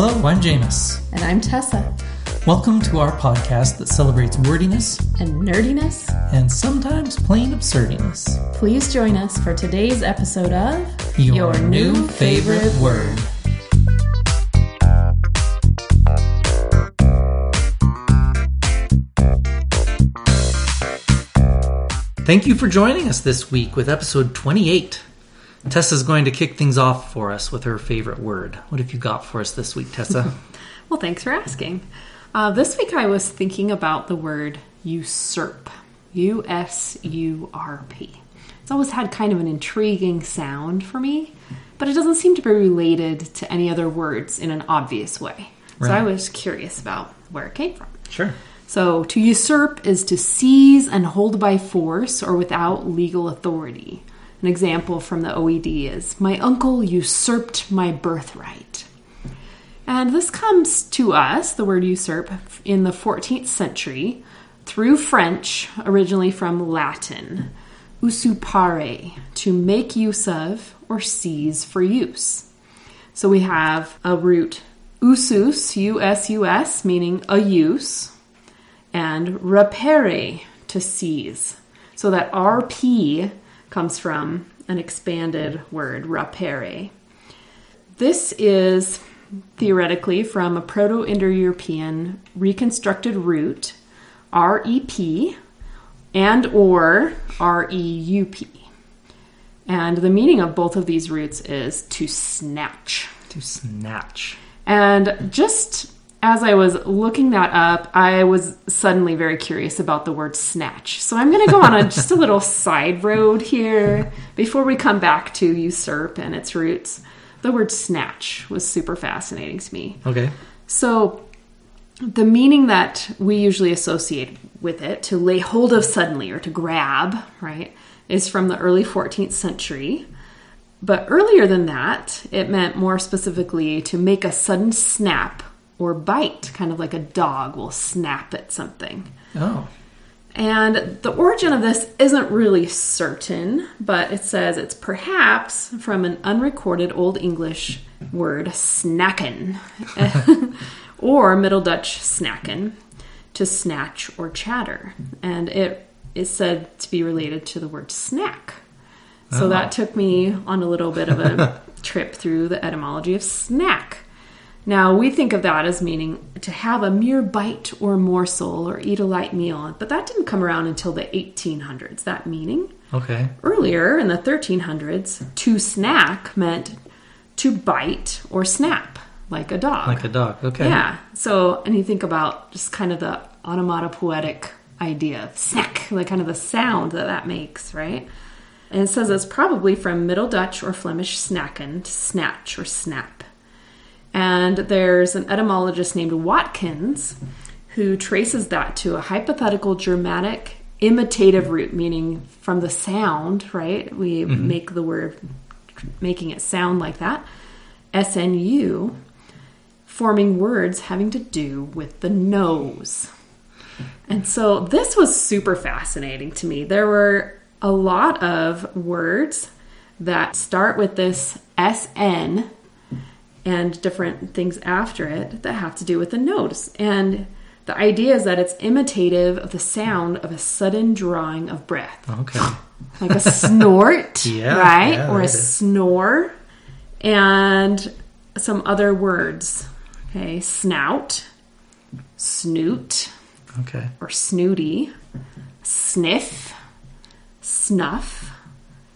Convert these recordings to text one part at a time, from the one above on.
Hello, I'm Jameis. And I'm Tessa. Welcome to our podcast that celebrates wordiness And nerdiness, and sometimes plain absurdiness. please join us for today's episode of Your new favorite word. Thank you for joining us this week with episode 28. Tessa's going to kick things off for us with her favorite word. What have you got for us this week, Tessa? Well, thanks for asking. Uh, this week I was thinking about the word usurp. U S U R P. It's always had kind of an intriguing sound for me, but it doesn't seem to be related to any other words in an obvious way. So I was curious about where it came from. sure. So, to usurp is to seize and hold by force or without legal authority. An example from the OED is My uncle usurped my birthright. And this comes to us, the word usurp, in the 14th century through French, originally from Latin. usurpare, to make use of or seize for use. So we have a root usus, U S U S, meaning a use, and rapere, to seize. So that RP comes from an expanded word, rapere. This is theoretically from a Proto Indo European reconstructed root, REP, and or REUP. And the meaning of both of these roots is to snatch. To snatch. And just as I was looking that up, I was suddenly very curious about the word snatch. So I'm going to go on a, just a little side road here before we come back to usurp and its roots. The word snatch was super fascinating to me. Okay. So, the meaning that we usually associate with it, to lay hold of suddenly or to grab, right, is from the early 14th century. But earlier than that, it meant more specifically to make a sudden snap or bite, kind of like a dog will snap at something. Oh. And the origin of this isn't really certain, but it says it's perhaps from an unrecorded Old English word, snacken, or Middle Dutch snacken, to snatch or chatter. And it is said to be related to the word snack. So oh. that took me on a little bit of a trip through the etymology of snack. Now, we think of that as meaning to have a mere bite or morsel or eat a light meal, but that didn't come around until the 1800s, that meaning. Okay. Earlier in the 1300s, to snack meant to bite or snap, like a dog. Like a dog. Okay. Yeah. So, and you think about just kind of the onomatopoetic idea of snack, like kind of the sound that that makes, right? And it says it's probably from Middle Dutch or Flemish snacken, to snatch or snap. And there's an etymologist named Watkins who traces that to a hypothetical Germanic imitative root, meaning from the sound, right? We mm-hmm. make the word, making it sound like that. SNU, forming words having to do with the nose. And so this was super fascinating to me. There were a lot of words that start with this SN and different things after it that have to do with the notes. And the idea is that it's imitative of the sound of a sudden drawing of breath Okay. like a snort, Yeah, right? yeah, or a is. snore, and some other words. Okay, snout, snoot, Okay. or snooty, sniff, snuff,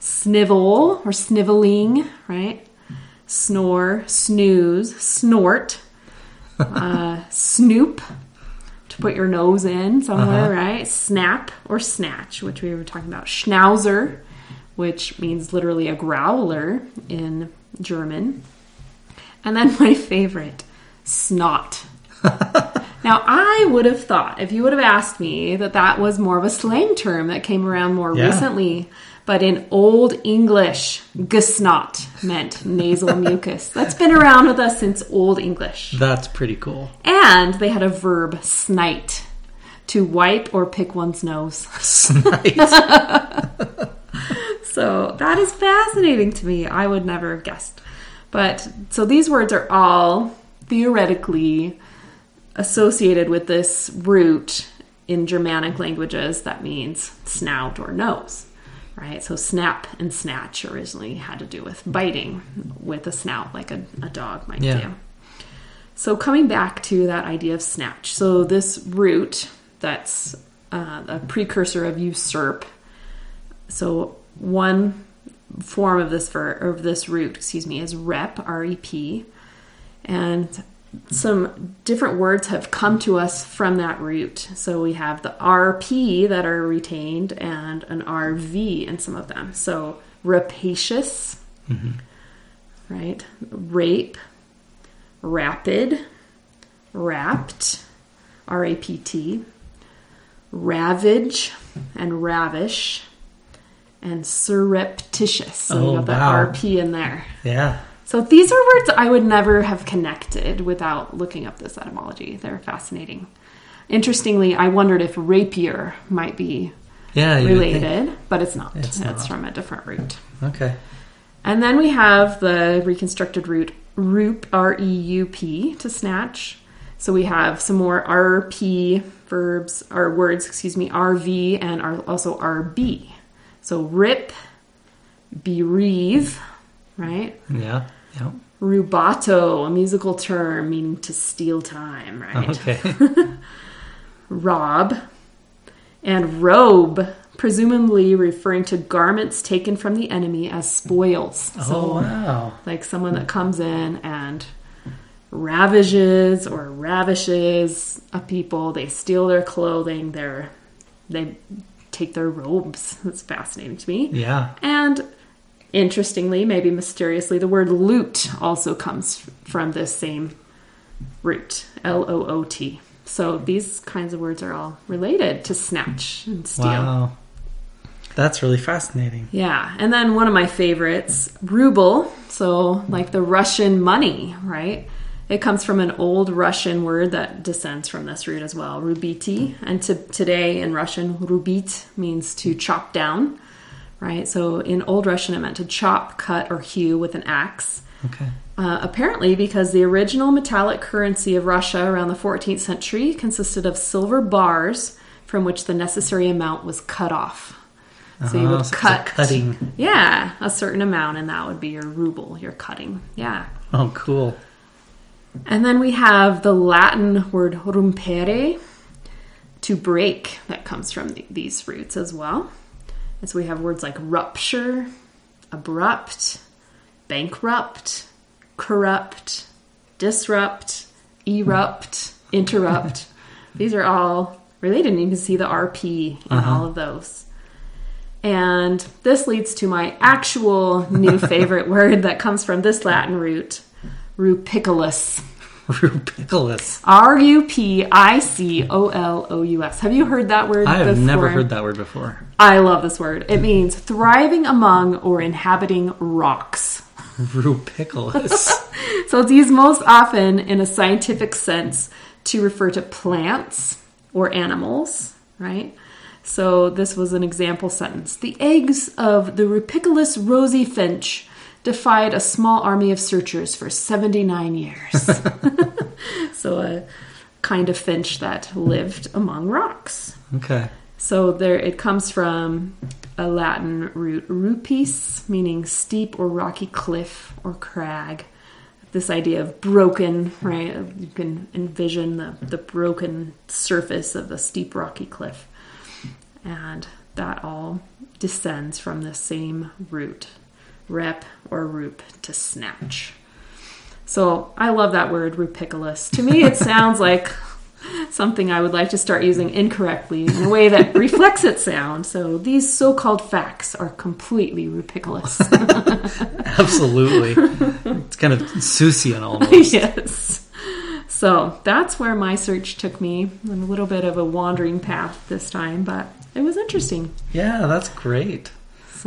snivel or sniveling, right? Snore, snooze, snort, uh, snoop, to put your nose in somewhere, Uh-huh. right? Snap or snatch, which we were talking about. Schnauzer, which means literally a growler in German. And then my favorite, snot. now, I would have thought, if you would have asked me, that that was more of a slang term that came around more Yeah. recently. But in Old English, gesnot meant nasal mucus. That's been around with us since Old English. That's pretty cool. And they had a verb, snite, to wipe or pick one's nose. Nice. So that is fascinating to me. I would never have guessed. But so these words are all theoretically associated with this root in Germanic languages that means snout or nose, right? So snap and snatch originally had to do with biting with a snout, like a, a dog might Yeah. do. So coming back to that idea of snatch, so this root that's uh, a precursor of usurp. So one form of this ver- of this root, excuse me, is rep, R E P, and some different words have come to us from that root. So we have the RP that are retained and an RV in some of them. So rapacious, mm-hmm. right? Rape, rapid, wrapped, R A P T, ravage, and ravish, and surreptitious. So Oh, we got wow. that RP in there. Yeah. So these are words I would never have connected without looking up this etymology. They're fascinating. Interestingly, I wondered if rapier might be Yeah. you would think- related, but it's not. It's It's, not. from a different root. Okay. And then we have the reconstructed root roop, R E U P, to snatch. So we have some more RP verbs, or words, excuse me, RV and are also RB. So rip, bereave, right? Yeah. Yeah. Rubato, a musical term meaning to steal time, right? Okay. Rob. And robe, presumably referring to garments taken from the enemy as spoils. oh wow. like someone that comes in and ravages or ravishes a people they steal their clothing their they take their robes that's fascinating to me Yeah. and interestingly maybe mysteriously the word loot also comes from this same root l-o-o-t so these kinds of words are all related to snatch and steal Wow. That's really fascinating. yeah, and then one of my favorites, ruble. So, like the Russian money, right? It comes from an old Russian word that descends from this root as well, rubiti. And to, today in Russian, rubit means to chop down, right? So, in old Russian, it meant to chop, cut, or hew with an axe. Okay. Uh, apparently, because the original metallic currency of Russia around the 14th century consisted of silver bars from which the necessary amount was cut off. So you Oh, would so cut, cutting. yeah, a certain amount, and that would be your ruble, your cutting. Yeah. Oh, cool. And then we have the Latin word rumpere, to break, that comes from the, these roots as well. And so we have words like rupture, abrupt, bankrupt, corrupt, disrupt, erupt, interrupt. These are all related, and you can see the RP in uh-huh. all of those. And this leads to my actual new favorite word that comes from this Latin root, rupicolous. R U P I C O L O U S. Have you heard that word I have before? never heard that word before. I love this word. It means thriving among or inhabiting rocks. Rubiculous. So it's used most often in a scientific sense to refer to plants or animals, right? So this was an example sentence. The eggs of the Rupicolous rosy finch defied a small army of searchers for 79 years. so a kind of finch that lived among rocks. okay. So there, it comes from a Latin root rupis, meaning steep or rocky cliff or crag. This idea of broken, right? You can envision the, the broken surface of a steep rocky cliff. And that all descends from the same root, rep or roop, to snatch. So I love that word, rupicolous. To me, it sounds like something I would like to start using incorrectly in a way that reflects its sound. So these so-called facts are completely rupicolous. Absolutely. it's kind of Seussian almost. yes. So that's where my search took me. I'm A little bit of a wandering path this time, but it was interesting. Yeah, that's great.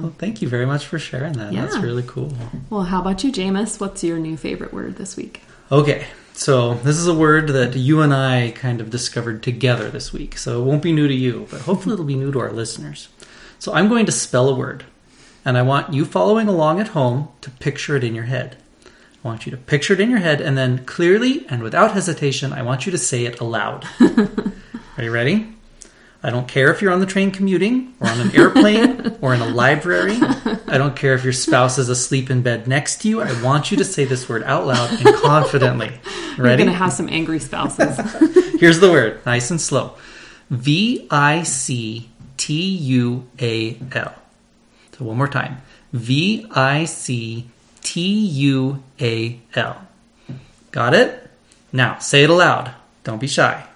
Well, thank you very much for sharing that. That's really cool. well, how about you, Jameis? What's your new favorite word this week? Okay, so this is a word that you and I kind of discovered together this week. So it won't be new to you, but hopefully it'll be new to our listeners. So I'm going to spell a word, and I want you following along at home to picture it in your head. I want you to picture it in your head and then clearly and without hesitation, I want you to say it aloud. Are you ready? I don't care if you're on the train commuting or on an airplane or in a library. I don't care if your spouse is asleep in bed next to you. I want you to say this word out loud and confidently. You're going to have some angry spouses. Here's the word, nice and slow. V I C T U A L. So one more time. V I C T U A L. Got it? Now say it aloud. Don't be shy.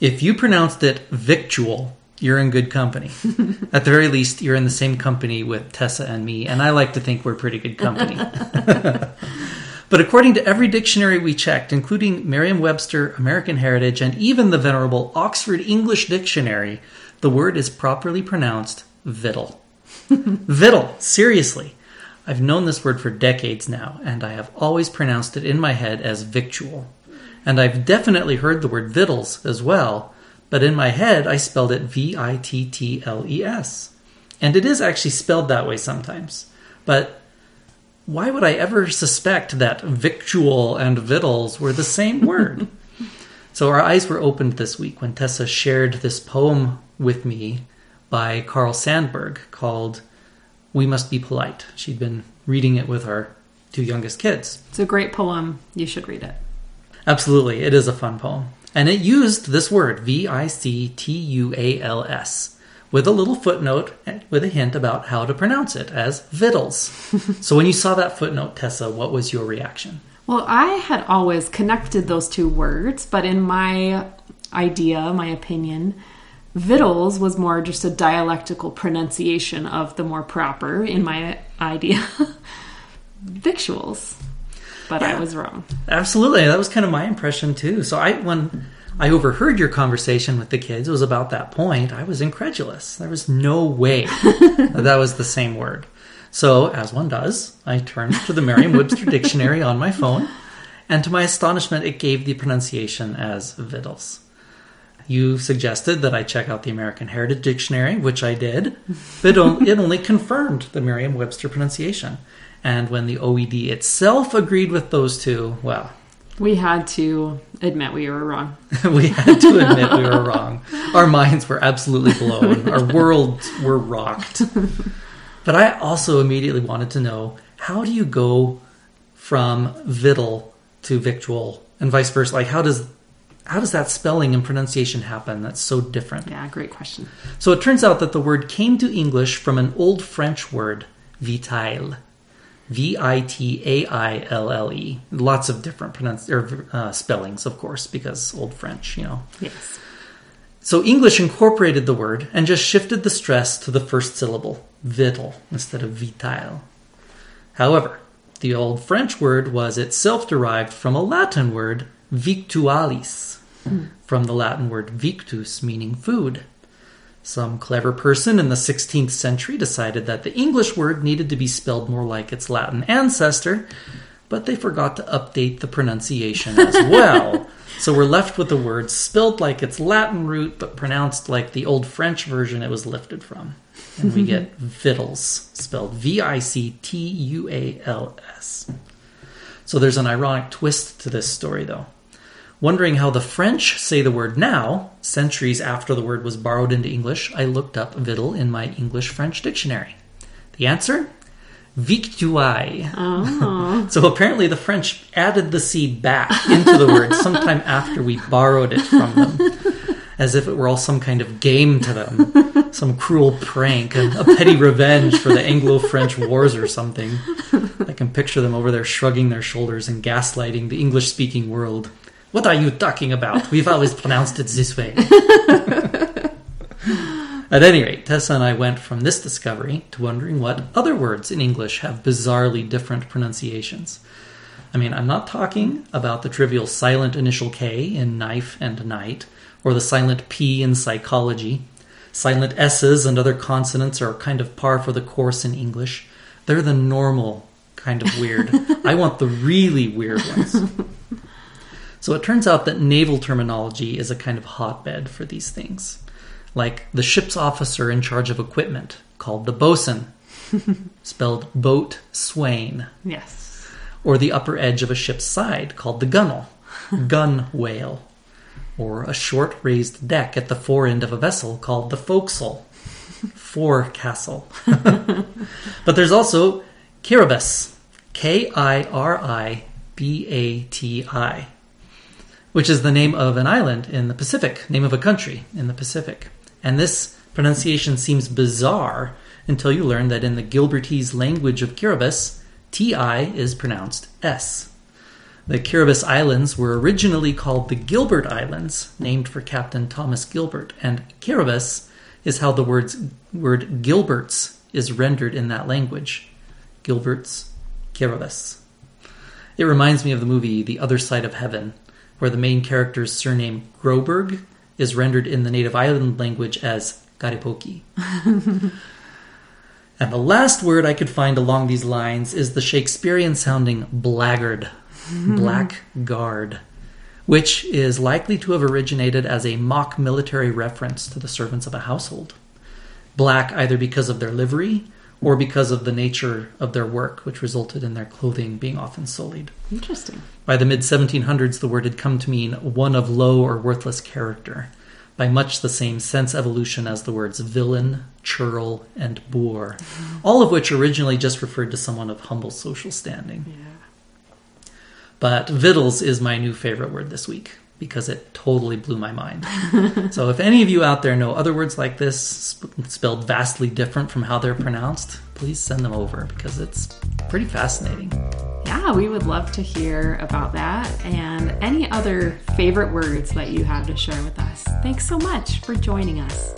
If you pronounced it victual, you're in good company. At the very least, you're in the same company with Tessa and me, and I like to think we're pretty good company. But according to every dictionary we checked, including Merriam Webster, American Heritage, and even the venerable Oxford English Dictionary, the word is properly pronounced victual. victual, seriously. I've known this word for decades now, and I have always pronounced it in my head as victual. And I've definitely heard the word victuals as well, but in my head I spelled it V I T T L E S. And it is actually spelled that way sometimes. But why would I ever suspect that victual and victuals were the same word? so our eyes were opened this week when Tessa shared this poem with me by Carl Sandburg called We Must Be Polite. She'd been reading it with our two youngest kids. It's a great poem. You should read it. Absolutely, it is a fun poem. And it used this word, V I C T U A L S, with a little footnote with a hint about how to pronounce it as victuals. so when you saw that footnote, Tessa, what was your reaction? Well, I had always connected those two words, but in my idea, my opinion, victuals was more just a dialectical pronunciation of the more proper, in my idea, victuals. But I was wrong. Absolutely, that was kind of my impression too. So I when I overheard your conversation with the kids, it was about that point. I was incredulous. There was no way that, that was the same word. So, as one does, I turned to the Merriam-Webster dictionary on my phone, and to my astonishment, it gave the pronunciation as victuals. You suggested that I check out the American Heritage Dictionary, which I did, but it only confirmed the Merriam Webster pronunciation. And when the OED itself agreed with those two, well, We had to admit we were wrong. we had to admit we were wrong. Our minds were absolutely blown, our worlds were rocked. But I also immediately wanted to know how do you go from victual to victual and vice versa? Like, how does how does that spelling and pronunciation happen that's so different? Yeah, great question. So it turns out that the word came to English from an old French word, vitaille. V I T A I L L E. Lots of different pronunci- or, uh, spellings, of course, because Old French, you know. Yes. So English incorporated the word and just shifted the stress to the first syllable, vital, instead of vitaille. However, the Old French word was itself derived from a Latin word, victualis, from the Latin word victus, meaning food. Some clever person in the 16th century decided that the English word needed to be spelled more like its Latin ancestor, but they forgot to update the pronunciation as well. so we're left with the word spelled like its Latin root, but pronounced like the old French version it was lifted from. And we get victuals, spelled V I C T U A L S. So there's an ironic twist to this story, though. Wondering how the French say the word now, centuries after the word was borrowed into English, I looked up victual in my English French dictionary. The answer? Victuaille. Oh. So apparently the French added the C back into the word sometime after we borrowed it from them, as if it were all some kind of game to them, some cruel prank, a, a petty revenge for the Anglo-French wars or something. I can picture them over there shrugging their shoulders and gaslighting the English-speaking world. What are you talking about? We've always pronounced it this way. At any rate, Tessa and I went from this discovery to wondering what other words in English have bizarrely different pronunciations. I mean, I'm not talking about the trivial silent initial K in knife and night, or the silent P in psychology. Silent S's and other consonants are kind of par for the course in English. They're the normal kind of weird. I want the really weird ones. So it turns out that naval terminology is a kind of hotbed for these things. Like the ship's officer in charge of equipment, called the bosun, spelled boat swain. Yes. or the upper edge of a ship's side called the gunnel, gun whale, or a short raised deck at the fore end of a vessel called the forecastle, forecastle. but there's also Kiribati, K I R I B A T I, which is the name of an island in the Pacific, name of a country in the Pacific. And this pronunciation seems bizarre until you learn that in the Gilbertese language of Kiribati, TI is pronounced S. The Kiribati Islands were originally called the Gilbert Islands, named for Captain Thomas Gilbert, and Kiribati is how the words, word Gilberts is rendered in that language. Gilberts, Kiribati. It reminds me of the movie The Other Side of Heaven, where the main character's surname Groberg is rendered in the native island language as Garipoki. and the last word I could find along these lines is the Shakespearean sounding blackguard, blackguard, which is likely to have originated as a mock military reference to the servants of a household. Black either because of their livery or because of the nature of their work, which resulted in their clothing being often sullied. Interesting. By the mid 1700s, the word had come to mean one of low or worthless character, by much the same sense evolution as the words villain, churl, and boor, mm-hmm. all of which originally just referred to someone of humble social standing. Yeah. But vittles is my new favorite word this week because it totally blew my mind. so if any of you out there know other words like this sp- spelled vastly different from how they're pronounced, please send them over because it's pretty fascinating. Yeah, we would love to hear about that and any other favorite words that you have to share with us. Thanks so much for joining us,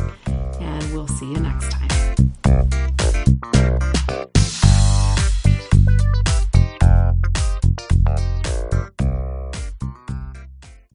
and we'll see you next time.